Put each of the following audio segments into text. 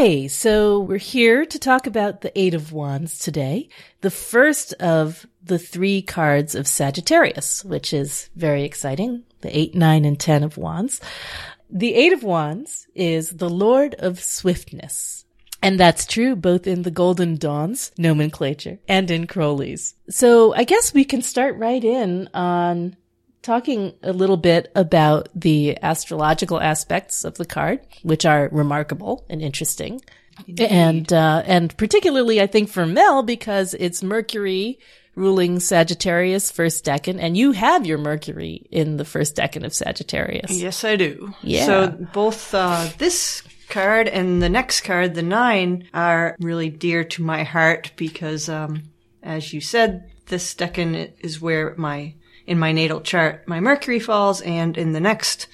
Okay, so we're here to talk about the Eight of Wands today, the first of the three cards of Sagittarius, which is very exciting. The eight, nine, and ten of Wands. The Eight of Wands is the Lord of Swiftness. And that's true both in the Golden Dawn's nomenclature and in Crowley's. So I guess we can start right in on talking a little bit about the astrological aspects of the card, which are remarkable and interesting. Indeed. And, uh, and particularly I think for Mel because it's Mercury ruling Sagittarius first decan and you have your Mercury in the first decan of Sagittarius. Yes, I do. Yeah. So both, uh, this card and the next card, the nine, are really dear to my heart because, um, as you said, this decan is where my in my natal chart, my Mercury falls, and in the next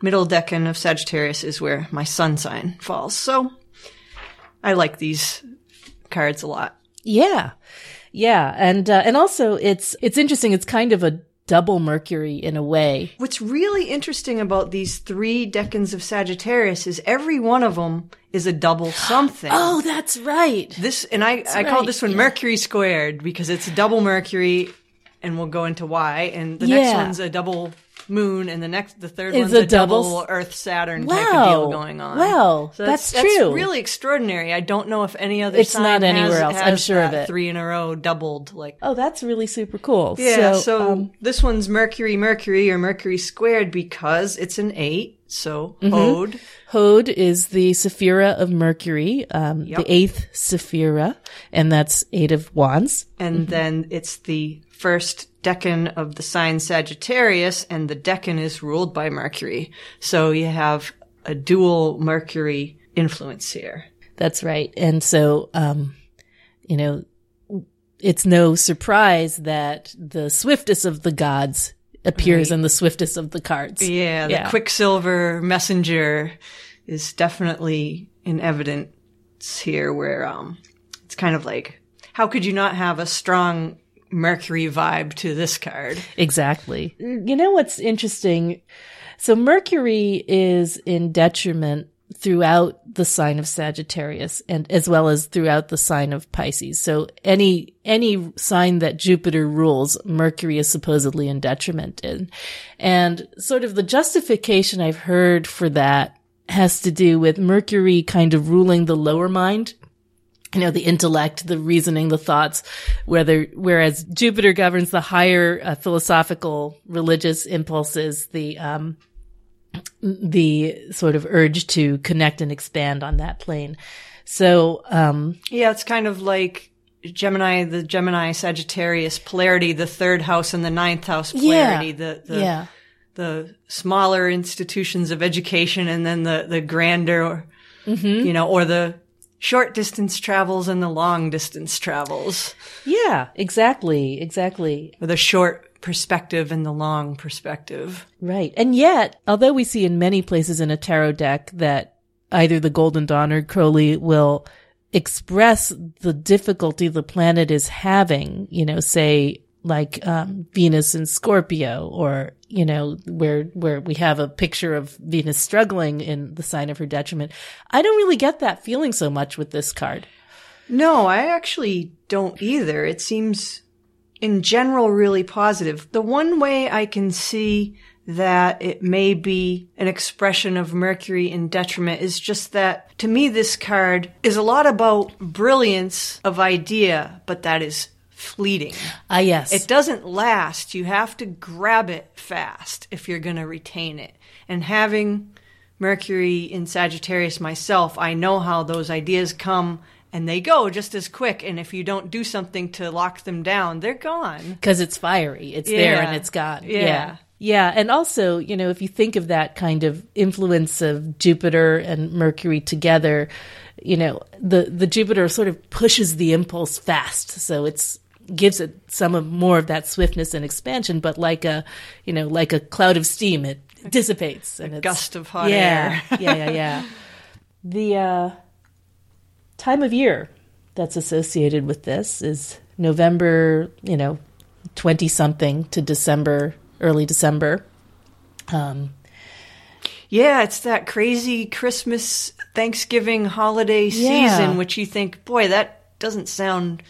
middle decan of Sagittarius is where my sun sign falls. So I like these cards a lot. Yeah. Yeah. And, uh, and also it's, it's interesting. It's kind of a double Mercury in a way. What's really interesting about these three decans of Sagittarius is every one of them is a double something. oh, that's right. This, and I, That's I call this one yeah. Mercury squared because it's double Mercury and we'll go into why. And the next one's a double moon and the next, the third Is one's a a double, double- Earth Saturn type of deal going on. Wow. So That's that's true. really extraordinary. I don't know if any other It's not anywhere has- else. I'm sure of it. Three in a row doubled like Oh, that's really super cool. yeah, so, um, this one's Mercury, Mercury, or Mercury squared because it's an eight. So Mm-hmm. Hod. Is the Sephira of Mercury, um, Yep. the eighth Sephira, and that's eight of wands. and then it's the first decan of the sign Sagittarius, and the decan is ruled by Mercury. So you have a dual Mercury influence here. That's right. And so, um, you know, it's no surprise that the swiftest of the gods appears in the swiftest of the cards. Yeah, the Yeah. Quicksilver messenger is definitely in evidence here where um it's kind of like how could you not have a strong Mercury vibe to this card? Exactly. You know what's interesting? So Mercury is in detriment throughout the sign of Sagittarius and as well as throughout the sign of Pisces. So any, any sign that Jupiter rules, Mercury is supposedly in detriment in. And sort of the justification I've heard for that has to do with Mercury kind of ruling the lower mind. You know, the intellect, the reasoning, the thoughts, whether, whereas Jupiter governs the higher uh, philosophical, religious impulses, the, um, the sort of urge to connect and expand on that plane. So, um, Yeah, it's kind of like Gemini, the Gemini Sagittarius polarity, the third house and the ninth house polarity, the, the, yeah, the smaller institutions of education and then the, the grander, Mm-hmm. you know, or the short distance travels and the long distance travels, yeah, exactly, exactly. or the short perspective and the long perspective. Right. And yet, although we see in many places in a tarot deck that either the Golden Dawn or Crowley will express the difficulty the planet is having, you know, say like um, Venus in Scorpio or, you know, where where we have a picture of Venus struggling in the sign of her detriment. I don't really get that feeling so much with this card. No, I actually don't either. It seems in general really positive. The one way I can see that it may be an expression of Mercury in detriment is just that to me this card is a lot about brilliance of idea, but that is fleeting. Ah, yes. It doesn't last. You have to grab it fast if you're going to retain it. And having Mercury in Sagittarius myself, I know how those ideas come and they go just as quick. And if you don't do something to lock them down, they're gone. because it's fiery. It's there and it's gone. Yeah. yeah. Yeah. And also, you know, if you think of that kind of influence of Jupiter and Mercury together, you know, the, the Jupiter sort of pushes the impulse fast. So it's, gives it some of more of that swiftness and expansion, but like a, you know, like a cloud of steam, it dissipates and it's gust of hot yeah, air. yeah, yeah, yeah. The, uh, time of year that's associated with this is November, you know, 20 something to December, early December. Um, Yeah, it's that crazy Christmas, Thanksgiving holiday Yeah. season, which you think, boy, that doesn't sound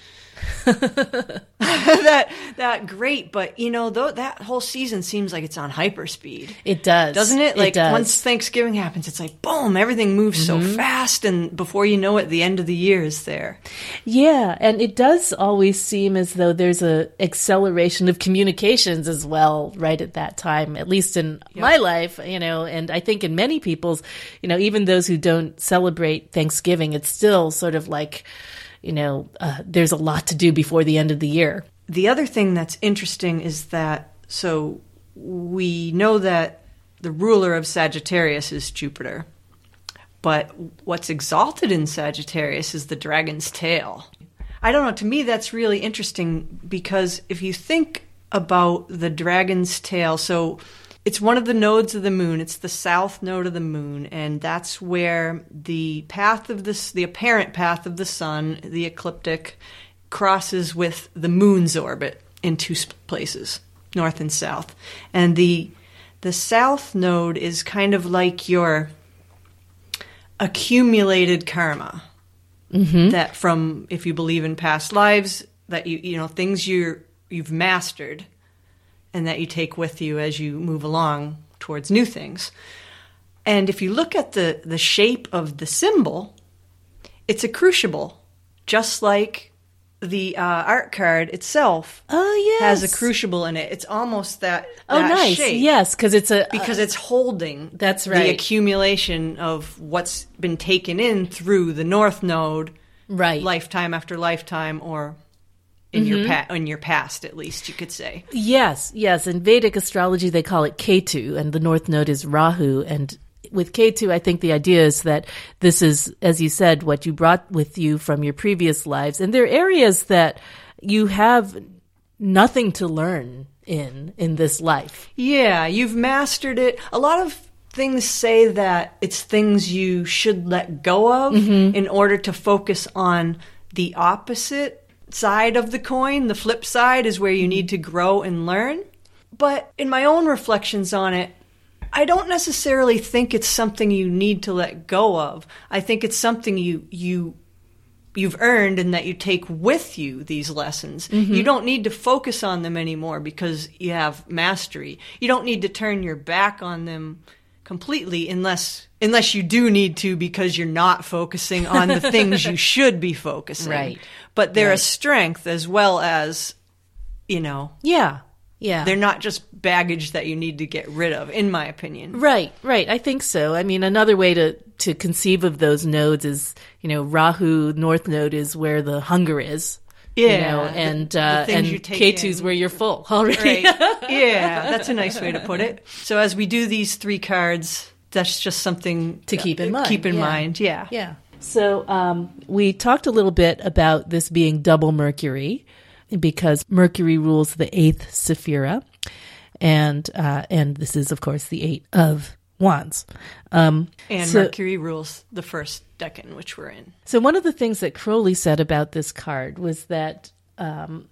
that that great. But you know, though that whole season seems like it's on hyperspeed, It does. doesn't it? Like does. Mm-hmm. once Thanksgiving happens, it's like boom, everything moves so fast, and before you know it, the end of the year is there. Yeah, and it does always seem as though there's a acceleration of communications as well right at that time, at least in my life, you know, and I think in many people's, you know, even those who don't celebrate Thanksgiving, it's still sort of like, you know, uh, there's a lot to do before the end of the year. The other thing that's interesting is that so we know that the ruler of Sagittarius is Jupiter. But what's exalted in Sagittarius is the dragon's tail. I don't know, to me that's really interesting because if you think about the dragon's tail, so it's one of the nodes of the moon, it's the south node of the moon, and that's where the path of this the apparent path of the sun, the ecliptic, crosses with the moon's orbit in two places, north and south. And the the south node is kind of like your accumulated karma. Mm-hmm. That from if you believe in past lives that you you know things you you've mastered and that you take with you as you move along towards new things and if you look at the the shape of the symbol it's a crucible just like the uh, art card itself Oh, yes. has a crucible in it it's almost that Oh, that nice. shape Yes, because it's a because it's holding That's right. the accumulation of what's been taken in through the north node right. lifetime after lifetime or in Mm-hmm. your pa- in your past at least you could say Yes, yes. In Vedic astrology, they call it Ketu, and the north node is Rahu. And with Ketu, I think the idea is that this is, as you said, what you brought with you from your previous lives. And there are areas that you have nothing to learn in, in this life. yeah you've mastered it a lot of things say that it's things you should let go of Mm-hmm. in order to focus on the opposite side of the coin the flip side is where you need to grow and learn but in my own reflections on it I don't necessarily think it's something you need to let go of. I think it's something you you you've earned and that you take with you these lessons. You mm-hmm. don't need to focus on them anymore because you have mastery. You don't need to turn your back on them completely unless unless you do need to because you're not focusing on the things you should be focusing. Right. But they're Right. a strength as well as you know, Yeah. Yeah. they're not just baggage that you need to get rid of in my opinion. Right, right. I think so. I mean, another way to, to conceive of those nodes is, you know, Rahu North Node is where the hunger is. You Yeah, know, and the uh, and you take Ketu's in. where you're full already. Right. yeah, that's a nice way to put it. So as we do these three cards, that's just something To keep in mind, Keep in yeah. mind, yeah. Yeah. So um, we talked a little bit about this being double Mercury because Mercury rules the eighth Sephira, and uh, and this is of course the eight of wands. Um, And so- Mercury rules the first decan, which we're in. So one of the things that Crowley said about this card was that um,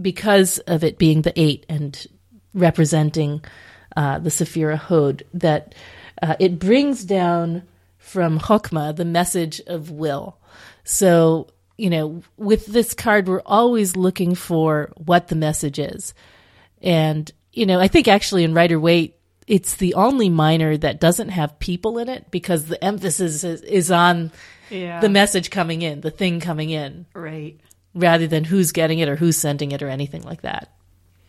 because of it being the eight and representing uh, the Sephira Hod, that uh, it brings down from Chokmah the message of will. So you know, with this card, we're always looking for what the message is, and you know, I think actually in Rider Waite. It's the only minor that doesn't have people in it because the emphasis is, is on Yeah. the message coming in, the thing coming in, right. rather than who's getting it or who's sending it or anything like that.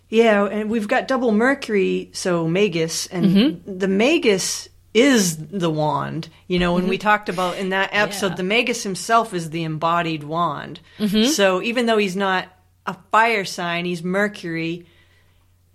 Yeah, and we've got double Mercury, so Magus, and Mm-hmm. the Magus is the wand. You know, when we talked about in that episode, Mm-hmm. Yeah. the Magus himself is the embodied wand. Mm-hmm. So even though he's not a fire sign, he's Mercury.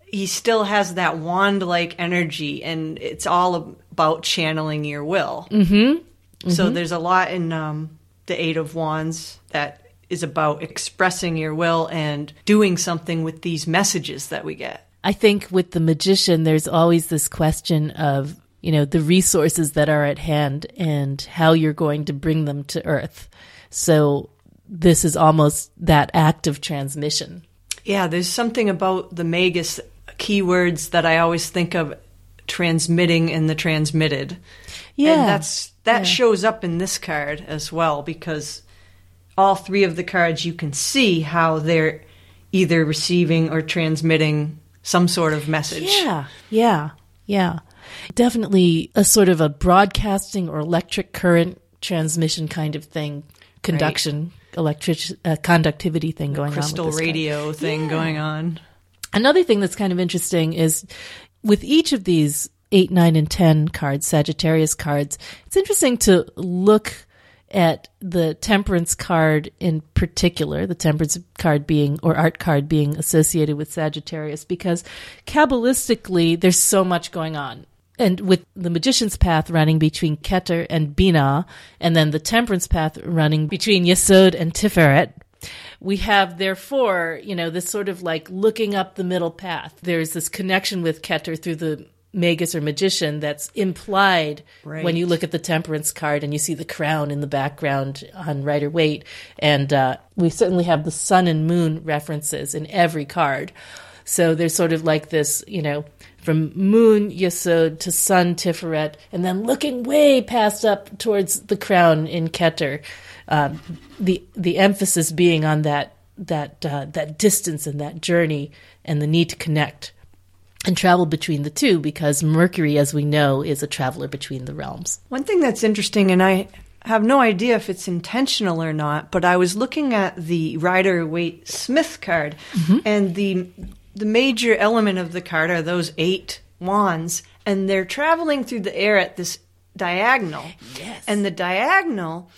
He still has that wand-like energy, and it's all about channeling your will. Mm-hmm. So there's a lot in um, the Eight of Wands that is about expressing your will and doing something with these messages that we get. I think with the magician, there's always this question of, you know, the resources that are at hand and how you're going to bring them to earth. So this is almost that act of transmission. Yeah, there's something about the Magus keywords that I always think of transmitting and the transmitted. Yeah. And that's that shows up in this card as well because all three of the cards you can see how they're either receiving or transmitting some sort of message. Yeah, yeah, yeah. Definitely a sort of a broadcasting or electric current transmission kind of thing, conduction, electric uh, conductivity thing going Crystal on. Crystal radio thing going on. Another thing that's kind of interesting is with each of these eight, nine, and 10 cards, Sagittarius cards, it's interesting to look at the temperance card in particular, the temperance card being, or art card being associated with Sagittarius, because Kabbalistically, there's so much going on. And with the magician's path running between Keter and Binah, and then the temperance path running between Yesod and Tiferet, we have therefore, you know, this sort of like looking up the middle path. There's this connection with Keter through the magus or magician that's implied Right. when you look at the temperance card and you see the crown in the background on Rider Waite. And uh, we certainly have the sun and moon references in every card. So there's sort of like this, you know, from moon Yesod to sun Tiferet, and then looking way past up towards the crown in Keter. Um, the the emphasis being on that that uh, that distance and that journey and the need to connect and travel between the two because Mercury, as we know, is a traveler between the realms. One thing that's interesting, and I have no idea if it's intentional or not, but I was looking at the Rider Waite Smith card, and the the major element of the card are those eight wands, and they're traveling through the air at this diagonal. Yes. And the diagonal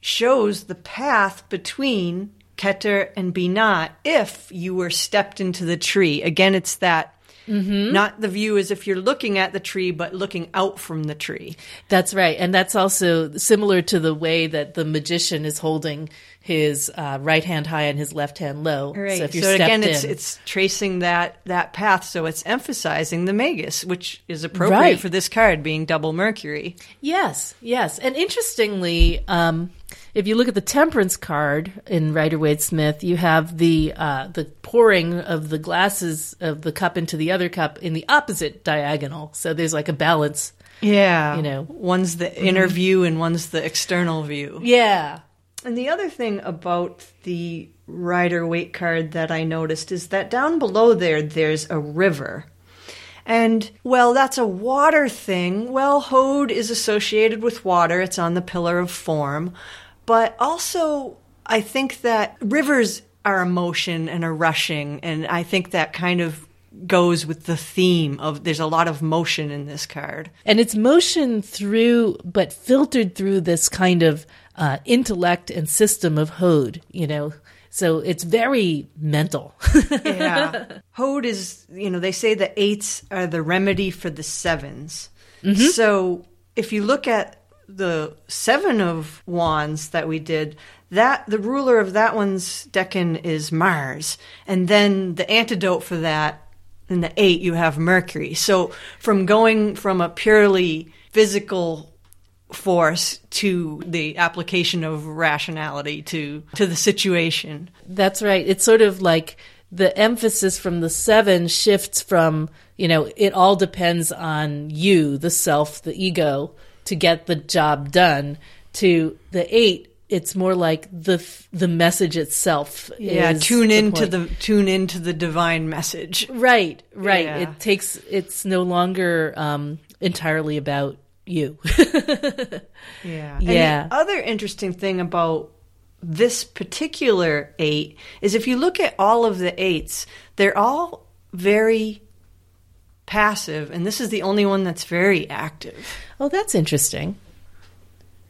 shows the path between Keter and Binah if you were stepped into the tree. Again, it's that mm-hmm. not the view as if you're looking at the tree, but looking out from the tree. That's right, and that's also similar to the way that the magician is holding his uh, right hand high and his left hand low. Right. So if you're so again, it's in, it's tracing that that path. So it's emphasizing the magus, which is appropriate Right. for this card being double Mercury. Yes, yes. And interestingly, um, if you look at the temperance card in Rider Waite Smith, you have the uh, the pouring of the glasses of the cup into the other cup in the opposite diagonal. So there's like a balance. Yeah, You know. one's the inner view and one's the external view. Yeah. And the other thing about the Rider Waite card that I noticed is that down below there, there's a river. And, well, that's a water thing. Well, Hod is associated with water, it's on the pillar of form. But also, I think that rivers are a motion and a rushing, and I think that kind of goes with the theme of there's a lot of motion in this card. And it's motion through, but filtered through this kind of uh, intellect and system of Hod, you know. So it's very mental. yeah. Hod is, you know, they say the eights are the remedy for the 7s So if you look at the seven of wands that we did, that the ruler of that one's decan is Mars, and then the antidote for that in the eight you have Mercury. So from going from a purely physical force to the application of rationality to to the situation. That's right. It's sort of like the emphasis from the seven shifts from, you know, it all depends on you, the self, the ego, to get the job done, to the eight. It's more like the the message itself. Yeah, tune into point. the tune into the divine message. right, right. Yeah. It takes. It's no longer um, entirely about you. Yeah. Yeah. And the other interesting thing about this particular eight is if you look at all of the eights, they're all very passive, and this is the only one that's very active. oh, that's interesting.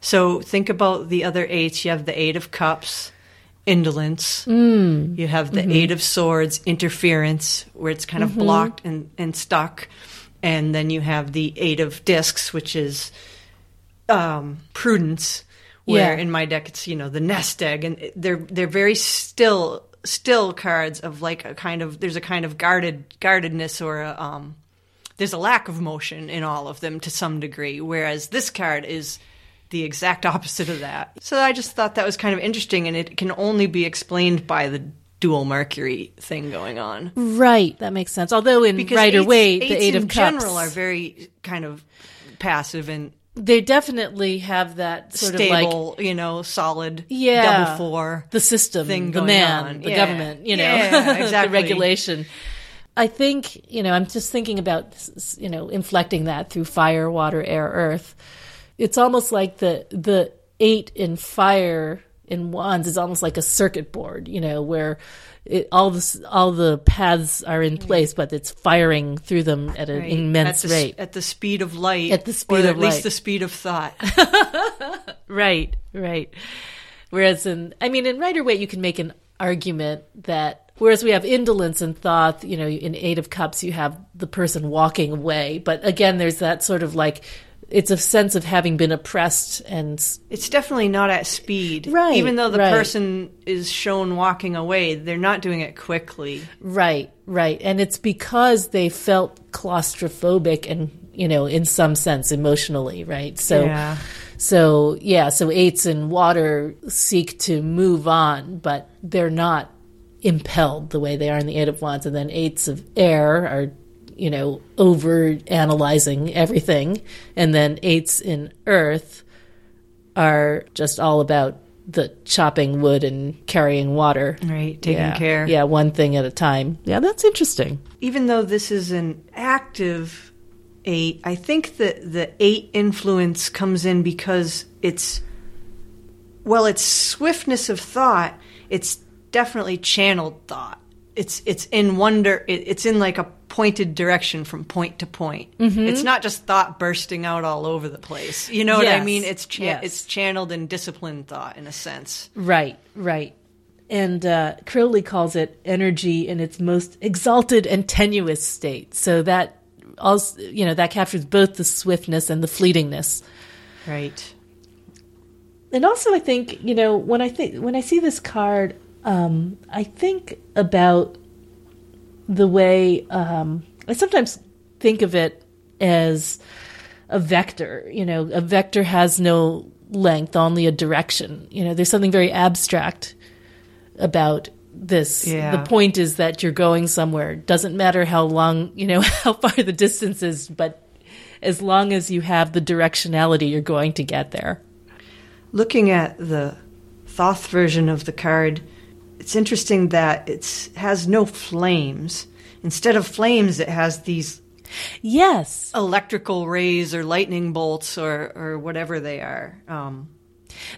So think about the other eights. You have the eight of cups, indolence. Mm. You have the Mm-hmm. eight of swords, interference, where it's kind of blocked and, and stuck. And then you have the eight of discs, which is um, prudence, where Yeah. in my deck it's you know the nest egg, and they're they're very still still cards of like a kind of there's a kind of guarded guardedness or a, um, there's a lack of motion in all of them to some degree, whereas this card is the exact opposite of that. So I just thought that was kind of interesting, and it can only be explained by the dual Mercury thing going on. Right, that makes sense. Although in Because Rider eights- Waite, the Eight in of Cups, general are very kind of passive and they definitely have that sort of like you know, solid Yeah. double four. the system, thing the man, on. the Yeah. government, you know, Yeah, the regulation. I think, you know, I'm just thinking about, you know, inflecting that through fire, water, air, earth. It's almost like the, the eight in fire in wands is almost like a circuit board, you know, where it, all the, all the paths are in mm-hmm. place, but it's firing through them at an Right. immense at the, rate. At the speed of light. At the or speed at of least light. the speed of thought. Right, right. Whereas in, I mean, in Rider Waite, you can make an argument that, whereas we have indolence and thought, you know, in Eight of Cups, you have the person walking away. But again, there's that sort of like, it's a sense of having been oppressed and, It's definitely not at speed. Right, Even though the right. person is shown walking away, they're not doing it quickly. right, right. And it's because they felt claustrophobic and, you know, in some sense emotionally, right? So, Yeah. So yeah, so eights in water seek to move on, but they're not impelled the way they are in the eight of wands, and then eights of air are, you know, over analyzing everything, and then eights in earth are just all about the chopping wood and carrying water. Right. Taking yeah. care. Yeah, one thing at a time. Yeah, that's interesting. Even though this is an active eight, I think that the eight influence comes in because it's, well, it's swiftness of thought. It's definitely channeled thought. It's it's in wonder. It, it's in like a pointed direction from point to point. Mm-hmm. It's not just thought bursting out all over the place. You know what I mean? It's cha- yes. it's channeled and disciplined thought in a sense. Right, right. And uh, Crowley calls it energy in its most exalted and tenuous state. So that also, you know, that captures both the swiftness and the fleetingness. Right. And also, I think you know when I think when I see this card, um, I think about the way um, I sometimes think of it as a vector. You know, a vector has no length, only a direction. You know, there's something very abstract about this. Yeah. The point is that you're going somewhere. Doesn't matter how long, you know, how far the distance is, but as long as you have the directionality, you're going to get there. Looking at the Thoth version of the card, it's interesting that it has no flames. Instead of flames, it has these Yes. electrical rays or lightning bolts or, or whatever they are. Um,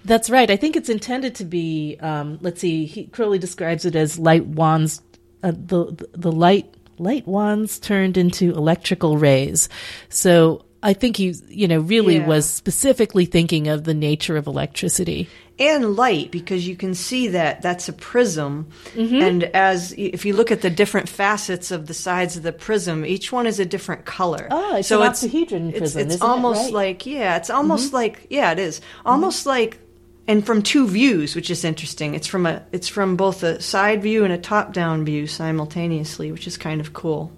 That's right. I think it's intended to be. Um, let's see. He, Crowley describes it as light wands. Uh, the the light light wands turned into electrical rays. So I think he, you know, really Yeah. was specifically thinking of the nature of electricity. And light because you can see that that's a prism Mm-hmm. and as if you look at the different facets of the sides of the prism each one is a different color Oh, it's an octahedron it's, prism, it's isn't it? almost Right. Mm-hmm. like yeah it's almost like yeah it is almost like and from two views which is interesting it's from a it's from both a side view and a top down view simultaneously which is kind of cool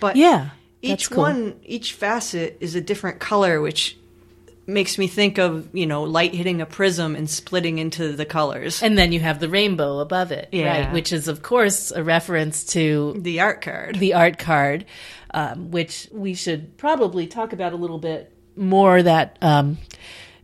but Yeah, each cool. one each facet is a different color which makes me think of you know light hitting a prism and splitting into the colors And then you have the rainbow above it, Yeah. right? Which is, of course, a reference to the art card the art card, um, which we should probably talk about a little bit more. That um,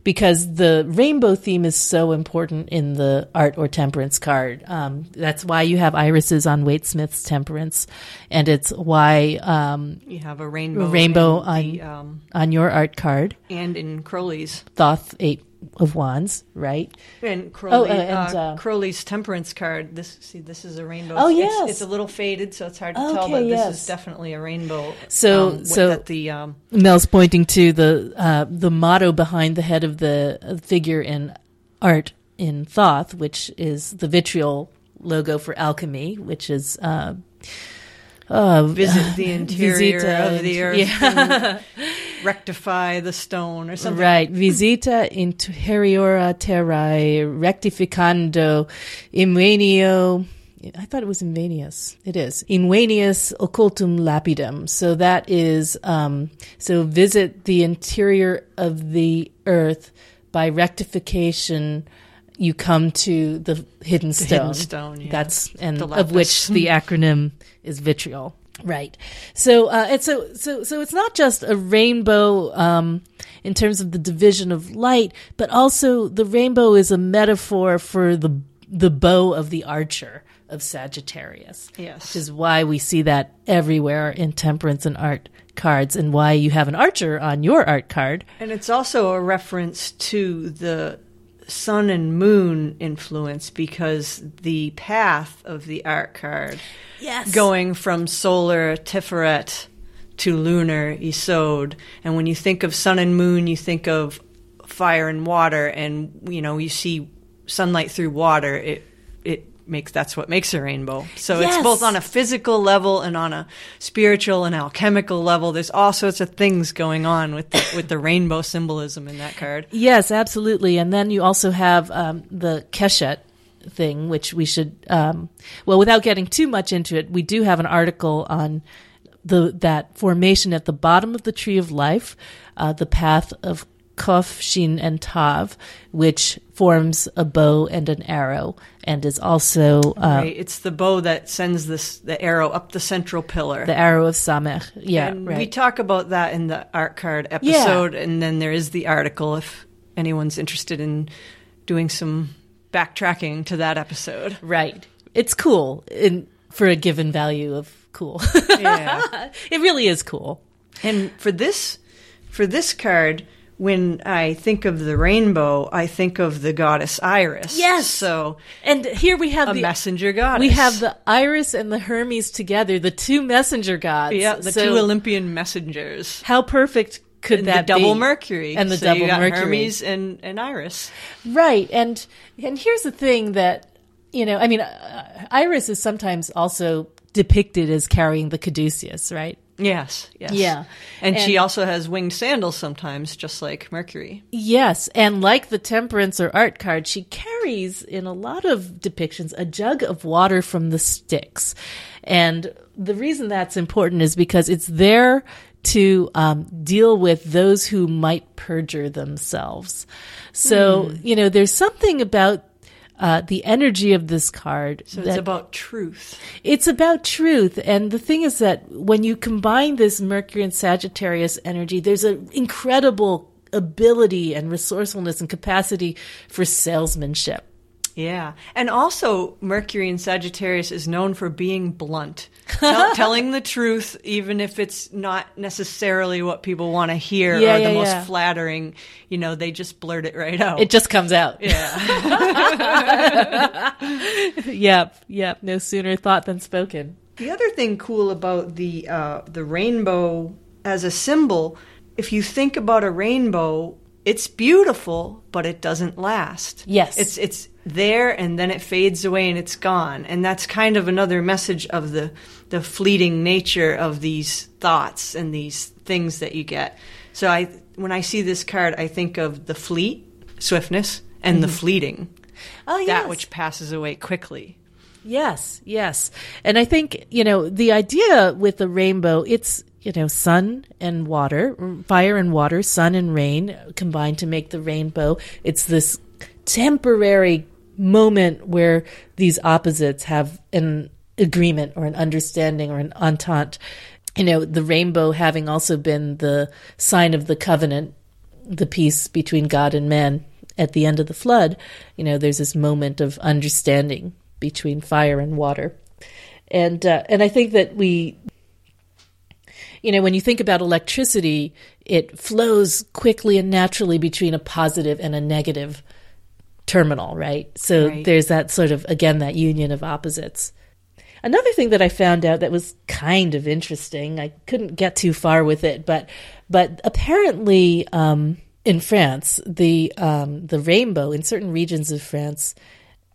because the rainbow theme is so important in the art or temperance card. Um, that's why you have irises on Waite Smith's temperance, and it's why um, you have a rainbow rainbow in the, on- um, on your art card, and in crowley's Thoth Eight of Wands, right? and crowley Oh, uh, and, uh, uh, crowley's temperance card this see this is a rainbow Oh, It's- yes. it's, it's a little faded so it's hard to tell Okay, but this is definitely a rainbow So- um, so- that the um, Mel's pointing to the uh, the motto behind the head of the figure in art in Thoth, which is the vitriol logo for alchemy, which is uh, uh, visit the interior of the earth yeah. and rectify the stone or something right. Visita interiora terrae rectificando invenio. I thought it was invenius. It is invenies occultum lapidem. So that is um, so visit the interior of the earth by rectification you come to the hidden stone. hidden stone, yeah. That's and The of which the acronym is vitriol. Right. So uh, and so so so it's not just a rainbow um, in terms of the division of light, but also the rainbow is a metaphor for the the bow of the archer of Sagittarius. Yes. Which is why we see that everywhere in temperance and art cards and why you have an archer on your art card. And it's also a reference to the sun and moon influence because the path of the art card Yes. going from solar Tiferet to lunar Yesod. And when you think of sun and moon, you think of fire and water, and you know you see sunlight through water. It it makes that's what makes a rainbow. So Yes. it's both on a physical level and on a spiritual and alchemical level. There's all sorts of things going on with the, with the rainbow symbolism in that card. Yes, absolutely. And then you also have um, the Keshet thing, which we should, um, well, without getting too much into it, we do have an article on the that formation at the bottom of the tree of life, uh, the path of Kof, Shin, and Tav, which forms a bow and an arrow, and is also uh, right? It's the bow that sends this the arrow up the central pillar. the arrow of Samech. Yeah, and right. we talk about that in the art card episode, and then there is the article if anyone's interested in doing some backtracking to that episode. right. It's cool in for a given value of cool. Yeah. it really is cool. and for this for this card, when I think of the rainbow, I think of the goddess Iris. Yes. So And here we have a the messenger goddess. we have the Iris and the Hermes together, the two messenger gods. yeah, the So two Olympian messengers. How perfect could And that the double be? Mercury. And the so double Mercury. Hermes and, and Iris. Right. And and here's the thing that you know, I mean, uh, Iris is sometimes also depicted as carrying the caduceus, right? Yes, yes. Yeah. And, she also has winged sandals sometimes, just like Mercury. Yes, and like the temperance or art card, she carries in a lot of depictions a jug of water from the Styx. And the reason that's important is because it's there to um, deal with those who might perjure themselves. So, you know, there's something about uh, the energy of this card. So it's about truth. It's about truth. And the thing is that when you combine this Mercury and Sagittarius energy, there's an incredible ability and resourcefulness and capacity for salesmanship. Yeah. And also, Mercury in Sagittarius is known for being blunt, Tell, telling the truth, even if it's not necessarily what people want to hear Yeah, or yeah, the most yeah. flattering. You know, they just blurt it right out. It just comes out. yeah. yep, yep. No sooner thought than spoken. The other thing cool about the uh, the rainbow as a symbol, if you think about a rainbow, it's beautiful, but it doesn't last. Yes. it's it's there and then it fades away and it's gone, and that's kind of another message of the the fleeting nature of these thoughts and these things that you get. So I when I see this card, I think of the fleet, swiftness, and the mm-hmm. fleeting, Oh, yes. that which passes away quickly. Yes, yes. And I think, you know, the idea with the rainbow, it's, you know, sun and water, fire and water, sun and rain combined to make the rainbow. It's this temporary moment where these opposites have an agreement or an understanding or an entente. You know, the rainbow having also been the sign of the covenant, the peace between God and man at the end of the flood. You know, there's this moment of understanding between fire and water. And uh, and I think that we you know, when you think about electricity, it flows quickly and naturally between a positive and a negative terminal, right? So Right. there's that sort of, again, that union of opposites. Another thing that I found out that was kind of interesting, I couldn't get too far with it, but but apparently um, in France, the um, the rainbow in certain regions of France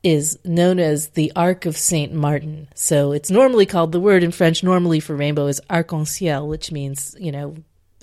is known as the Arc of Saint Martin. So it's normally called the word in French normally for rainbow is arc-en-ciel, which means you know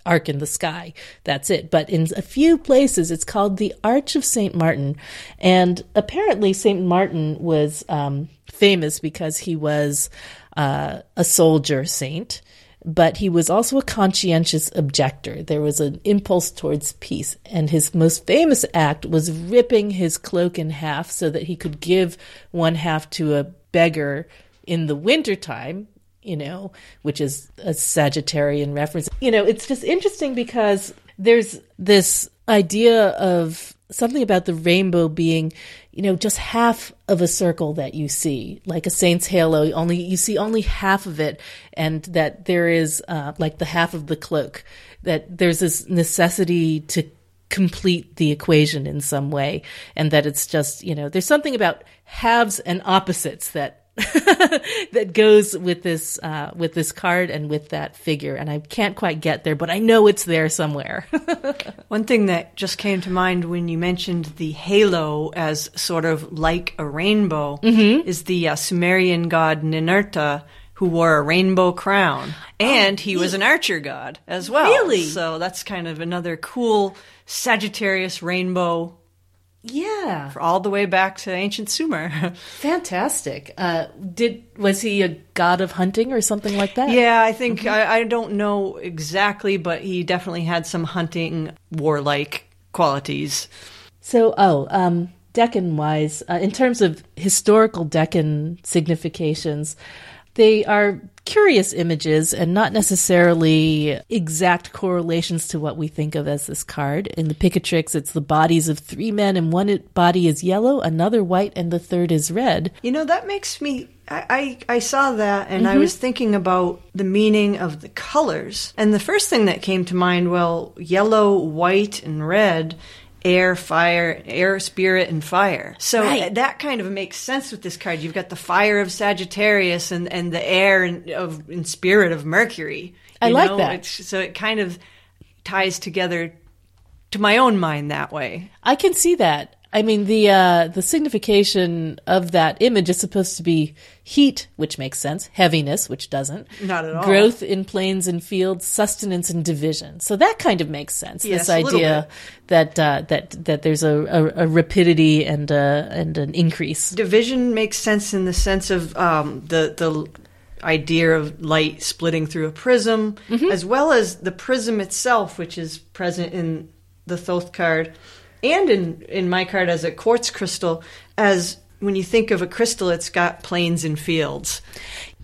arc in the sky. That's it. But in a few places, it's called the Arch of Saint Martin, and apparently Saint Martin was um, famous because he was uh, a soldier saint. but he was also a conscientious objector. There was an impulse towards peace, and his most famous act was ripping his cloak in half so that he could give one half to a beggar in the wintertime, you know, which is a Sagittarian reference. You know, it's just interesting because there's this idea of something about the rainbow being, you know, just half of a circle that you see, like a saint's halo. Only you see only half of it, and that there is uh, like the half of the cloak. That there's this necessity to complete the equation in some way, and that it's just you know, there's something about halves and opposites that that goes with this uh, with this card and with that figure, and I can't quite get there, but I know it's there somewhere. One thing that just came to mind when you mentioned the halo as sort of like a rainbow Mm-hmm. is the uh, Sumerian god Ninurta, who wore a rainbow crown, and he was an archer god as well. Oh, Really? So that's kind of another cool Sagittarius rainbow, yeah, all the way back to ancient Sumer. fantastic. Uh, did was he a god of hunting or something like that? Yeah, I think Mm-hmm. I, I don't know exactly, but he definitely had some hunting warlike qualities. So, oh, um, Decan wise, uh, in terms of historical decan significations, they are curious images and not necessarily exact correlations to what we think of as this card. In the Picatrix, it's the bodies of three men, and one body is yellow, another white, and the third is red. You know, that makes me. I, I, I saw that and Mm-hmm. I was thinking about the meaning of the colors. And the first thing that came to mind well, yellow, white, and red. Air, fire, air, spirit, and fire. So Right. that kind of makes sense with this card. You've got the fire of Sagittarius and, and the air and, of and spirit of Mercury. I like know, that. It's, so it kind of ties together to my own mind that way. I can see that. I mean, the uh, the signification of that image is supposed to be heat, which makes sense, heaviness, which doesn't, Not at all. growth in plains and fields, sustenance and division. So that kind of makes sense. Yes, this idea that uh, that that there's a, a, a rapidity and a, and an increase. division makes sense in the sense of um, the the idea of light splitting through a prism, as well as the prism itself, which is present in the Thoth card, and in in my card as a quartz crystal. As when you think of a crystal, it's got planes and fields.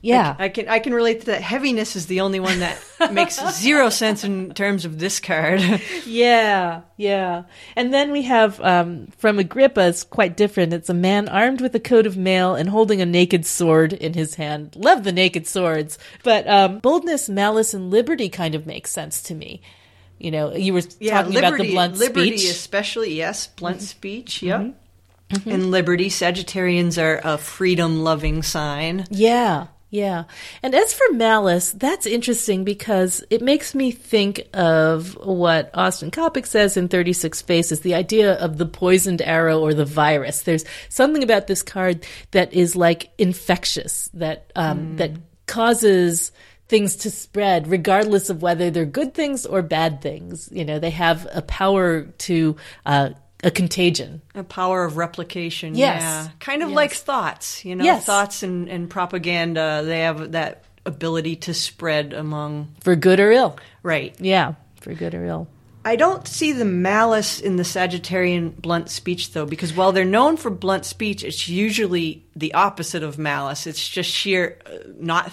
Yeah. I can I can relate to that. Heaviness is the only one that makes zero sense in terms of this card. Yeah, yeah. And then we have um, from Agrippa, it's quite different. It's a man armed with a coat of mail and holding a naked sword in his hand. Love the naked swords. But um, boldness, malice, and liberty kind of makes sense to me. You know, you were talking about the blunt liberty speech. Mm-hmm. especially yes, blunt speech. Yep. And liberty, Sagittarians are a freedom-loving sign. Yeah, yeah. And as for malice, that's interesting because it makes me think of what Austin Coppock says in 36 Faces, the idea of the poisoned arrow or the virus. There's something about this card that is like infectious, that, um, that causes things to spread regardless of whether they're good things or bad things. You know, they have a power to, uh, a contagion. A power of replication. Yes. Yeah. Kind of Yes. like thoughts, you know, Yes. thoughts and, and propaganda, they have that ability to spread among. For good or ill. Right. Yeah, for good or ill. I don't see the malice in the Sagittarian blunt speech, though, because while they're known for blunt speech, it's usually the opposite of malice. It's just sheer uh, not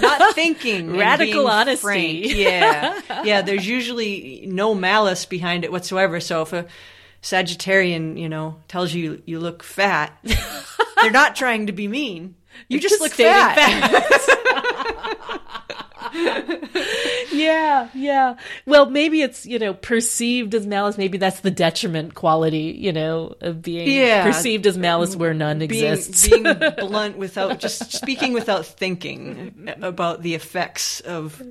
not thinking, Radical honesty. frank. Yeah, yeah. There's usually no malice behind it whatsoever. So if a Sagittarian, you know, tells you you look fat, they're not trying to be mean. You just, just look fat. Yeah, yeah. Well, maybe it's, you know, perceived as malice. Maybe that's the detriment quality, you know, of being Yeah. perceived as malice where none being, exists. being blunt without just speaking without thinking about the effects of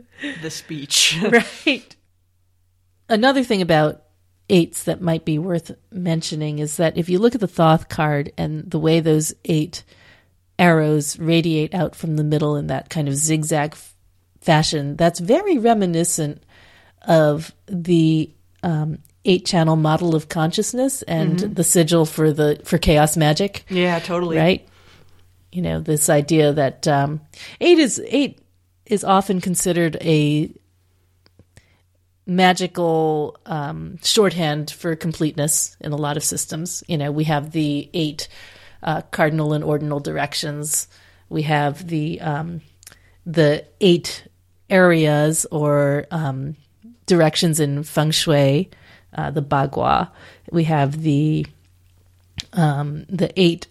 the speech. right. Another thing about eights that might be worth mentioning is that if you look at the Thoth card and the way those eight arrows radiate out from the middle in that kind of zigzag fashion, that's very reminiscent of the um, eight channel model of consciousness and the sigil for the for chaos magic yeah, totally. right? You know, this idea that um, eight is eight is often considered a magical um, shorthand for completeness in a lot of systems. You know, we have the eight uh, cardinal and ordinal directions. We have the um, the eight areas or um, directions in feng shui, uh, the bagua. We have the um, the eight.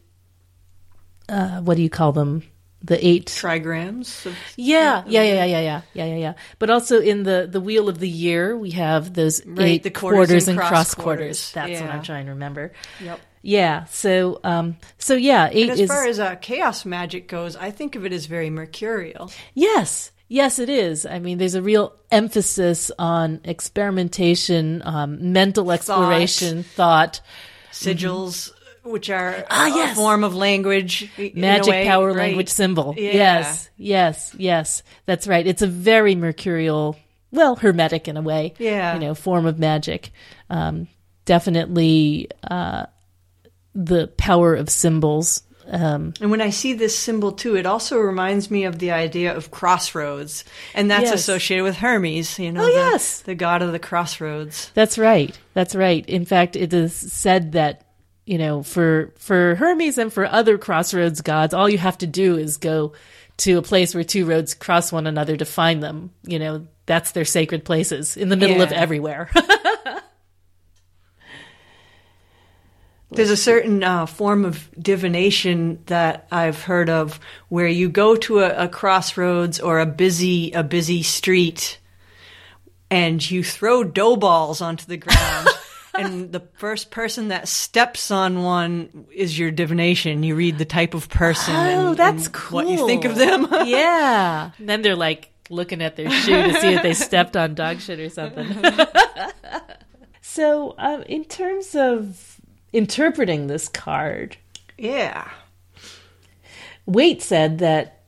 Uh, what do you call them? The eight Trigrams. Of, yeah, yeah, yeah, yeah, yeah, yeah, yeah, yeah, yeah. But also in the the wheel of the year, we have those Right, eight the quarters, quarters and and cross quarters. quarters. That's what I'm trying to remember. Yep. Yeah. So, um, so yeah, eight And as is far as uh, chaos magic goes, I think of it as very mercurial. yes, yes, it is. I mean, there's a real emphasis on experimentation, um, mental exploration, thought, Sigils, which are Mm-hmm. Ah, a yes. form of language, magic way, power right? language symbol. Yeah. Yes, yes, yes. That's right. It's a very mercurial, well, hermetic in a way. Yeah. You know, form of magic. Um, definitely uh, the power of symbols. Um, And when I see this symbol too, it also reminds me of the idea of crossroads, and that's Yes. associated with Hermes. You know, Oh, the, yes. the god of the crossroads. that's right. That's right. In fact, it is said that you know, for for Hermes and for other crossroads gods, all you have to do is go to a place where two roads cross one another to find them. You know, that's their sacred places in the middle of everywhere. There's a certain uh, form of divination that I've heard of where you go to a, a crossroads or a busy a busy street, and you throw dough balls onto the ground. And the first person that steps on one is your divination. You read the type of person Oh, and, that's and cool. what you think of them. yeah. And then they're like looking at their shoe to see if they stepped on dog shit or something. so, um, in terms of interpreting this card, yeah. Waite said that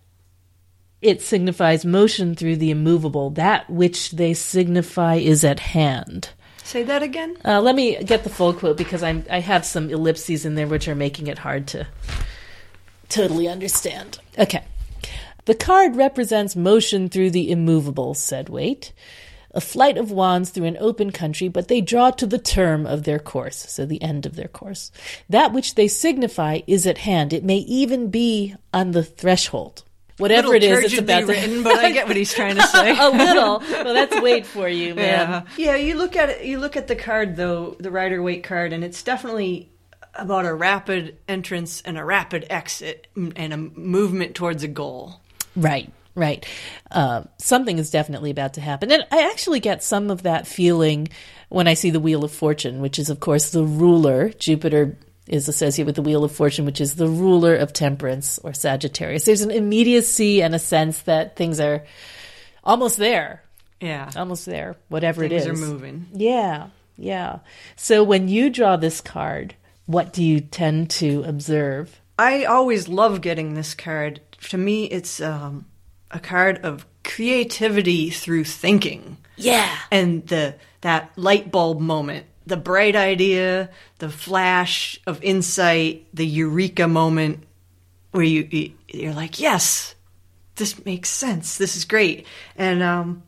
it signifies motion through the immovable. That which they signify is at hand. Say that again. Uh, let me get the full quote because I'm, I have some ellipses in there which are making it hard to totally understand. Okay. The card represents motion through the immovable, said Waite. A flight of wands through an open country, but they draw to the term of their course, so the end of their course. That which they signify is at hand. It may even be on the threshold. Whatever Little it is, it's about to written, but I get what he's trying to say. a little. Well, that's Waite for you, man. Yeah, yeah. You look at it. You look at the card though, the Rider Waite card, and it's definitely about a rapid entrance and a rapid exit and a movement towards a goal. Right, right. Uh, something is definitely about to happen. And I actually get some of that feeling when I see the Wheel of Fortune, which is, of course, the ruler. Jupiter is associated with the Wheel of Fortune, which is the ruler of temperance or Sagittarius. There's an immediacy and a sense that things are almost there, Yeah, almost there, whatever things it are moving. Yeah, yeah. So when you draw this card, what do you tend to observe? I always love getting this card. To me, it's um, a card of creativity through thinking. Yeah. and the that light bulb moment the bright idea the flash of insight the eureka moment where you you- you're like yes this makes sense this is great and um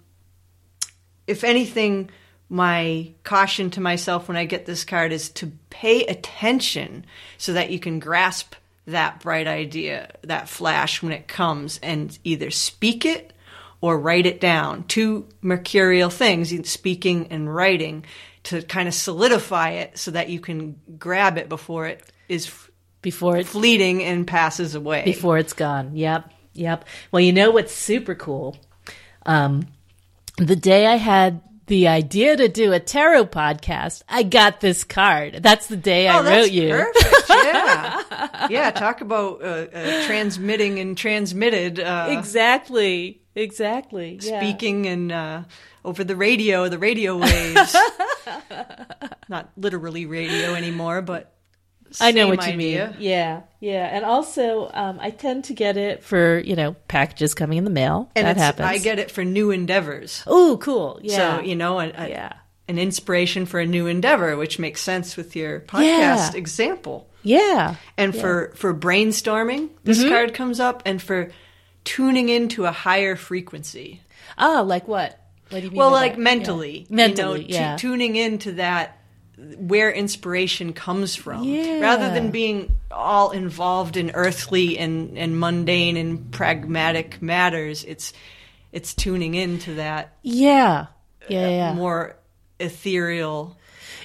if anything my caution to myself when i get this card is to pay attention so that you can grasp that bright idea that flash when it comes and either speak it or write it down. Two mercurial things, speaking and writing, to kind of solidify it so that you can grab it before it is Before it fleeting and passes away. before it's gone. Yep, yep. Well, you know what's super cool? Um, the day I had the idea to do a tarot podcast, I got this card. That's the day I Oh, that's wrote you. Perfect. Yeah. yeah. Talk about uh, uh, transmitting and transmitted. Uh, Exactly. Exactly. Yeah. Speaking and uh, over the radio, the radio waves. Not literally radio anymore, but I know what you idea. mean. Yeah, yeah. And also, um, I tend to get it for you know packages coming in the mail. And that happens. I get it for new endeavors. Oh, cool. Yeah. So, you know, a, a- Yeah. an inspiration for a new endeavor, which makes sense with your podcast Yeah. example. yeah. And for, for brainstorming, this Mm-hmm. card comes up, and for tuning into a higher frequency. Ah, like what? What do you mean? Well, like that? mentally, Yeah. Mentally, you know, tu- yeah. tuning into that where inspiration comes from, Yeah. rather than being all involved in earthly and, and mundane and pragmatic matters. It's it's tuning into that yeah, yeah, yeah. Uh, more ethereal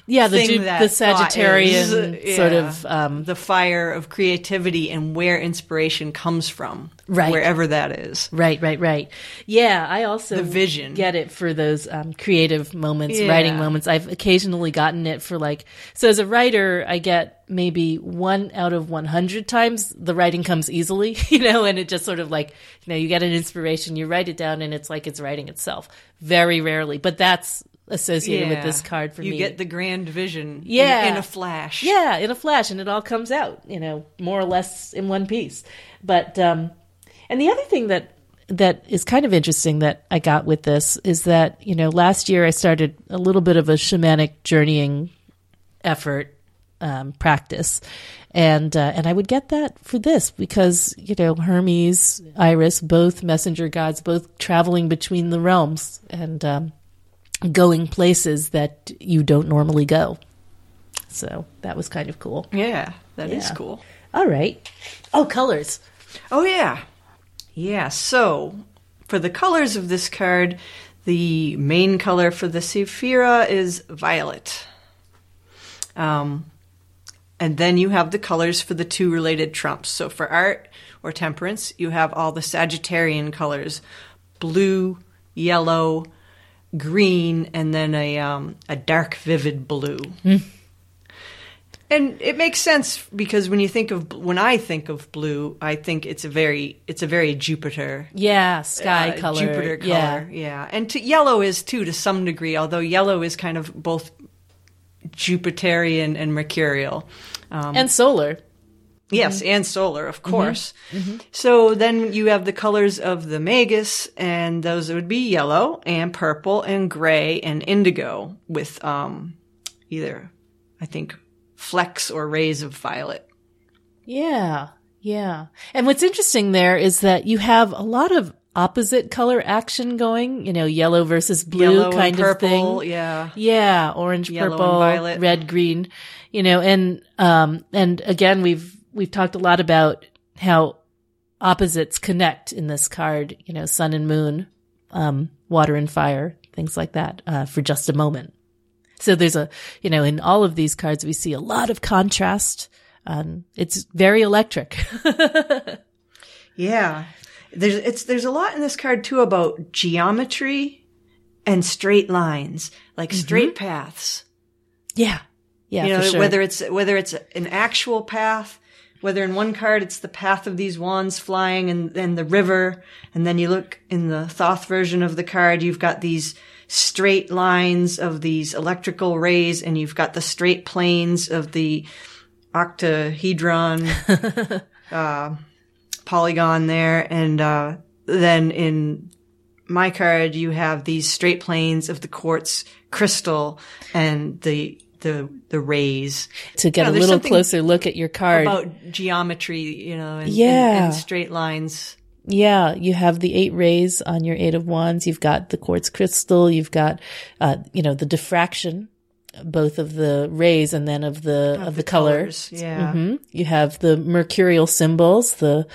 yeah, the, thing Ju- that the Sagittarian is. sort Yeah. of um, the fire of creativity and where inspiration comes from, Right. Wherever that is. Right, right, right. Yeah, I also The vision. get it for those um, creative moments, Yeah. writing moments. I've occasionally gotten it for like so as a writer, I get maybe one out of one hundred times the writing comes easily, you know, and it just sort of like you know you get an inspiration, you write it down, and it's like it's writing itself. Very rarely, but that's associated with this card for you me. You get the grand vision in- Yeah. in, a flash. Yeah, in a flash, and it all comes out, you know, more or less in one piece. But um, and the other thing that that is kind of interesting that I got with this is that you know last year I started a little bit of a shamanic journeying effort um, practice, and uh, and I would get that for this because you know Hermes, Iris, both messenger gods, both traveling between the realms and um, going places that you don't normally go. So that was kind of cool. Yeah, that is Yeah. cool. All right. Oh, colors. Oh yeah, yeah. So for the colors of this card, the main color for the Sephira is violet. Um, and then you have the colors for the two related trumps. So for art or temperance, you have all the Sagittarian colors: blue, yellow, green, and then a um, a dark vivid blue. And it makes sense because when you think of when I think of blue, I think it's a very it's a very Jupiter Yeah, sky uh, color. Jupiter color. Yeah. Yeah. And to, yellow is too to some degree, although yellow is kind of both Jupiterian and mercurial. Um, And solar. Yes, and solar, of course. So then you have the colors of the magus, and those would be yellow and purple and gray and indigo with um, either, I think, flecks or rays of violet. Yeah. Yeah. And what's interesting there is that you have a lot of opposite color action going, you know, yellow versus blue Yellow kind purple, of thing. Purple, yeah. Yeah, orange, Yellow purple, violet. red, green, you know, and um and again we've we've talked a lot about how opposites connect in this card, you know, sun and moon, um water and fire, things like that, uh for just a moment. So there's a, you know, in all of these cards we see a lot of contrast. Um it's very electric. Yeah. There's it's there's a lot in this card too about geometry and straight lines, like straight paths. yeah. Yeah, you know, sure. whether it's whether it's an actual path, whether in one card it's the path of these wands flying and then the river, and then you look in the Thoth version of the card, you've got these straight lines of these electrical rays, and you've got the straight planes of the octahedron uh, polygon there, and uh, then in my card you have these straight planes of the quartz crystal and the the the rays to get Yeah, a little closer look at your card. about geometry, you know, and, and- Yeah. and straight lines. Yeah, you have the eight rays on your eight of wands. You've got the quartz crystal. You've got, uh, you know, the diffraction, both of the rays and then of the of, the, colors. Yeah. hmm You have the mercurial symbols, the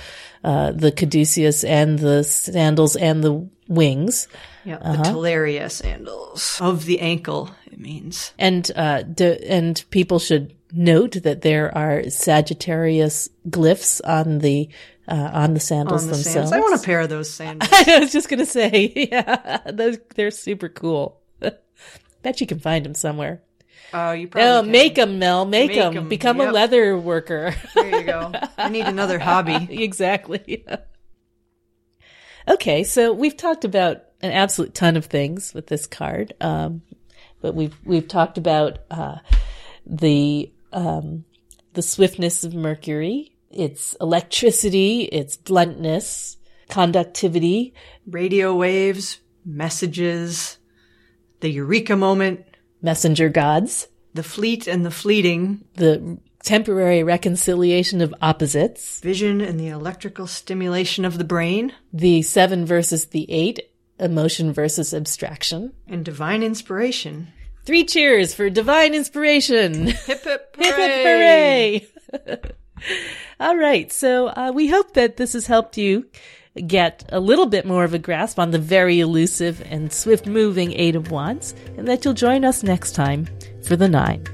uh, the caduceus and the sandals and the wings. Yeah. Uh-huh. The Talaria sandals of the ankle, it means. And uh, d- and people should note that there are Sagittarius glyphs on the uh, on the sandals On the themselves. sandals. I want a pair of those sandals. I was just gonna say, yeah, those they're super cool. Bet you can find them somewhere. Oh, you probably Oh, can. make them, Mel. Make Make them. 'em, Become a leather worker. There you go. I need another hobby. exactly. okay, so we've talked about an absolute ton of things with this card, um, but we've we've talked about uh, the um, the swiftness of Mercury, its electricity, its bluntness, conductivity, Radio waves, messages, the eureka moment, messenger gods. the fleet and the fleeting. the temporary reconciliation of opposites, Vision and the electrical stimulation of the brain, the seven versus the eight, emotion versus abstraction. and divine inspiration. Three cheers for divine inspiration. Hip hip Hip hip hooray! All right, so uh, we hope that this has helped you get a little bit more of a grasp on the very elusive and swift moving Eight of Wands, and that you'll join us next time for the Nine.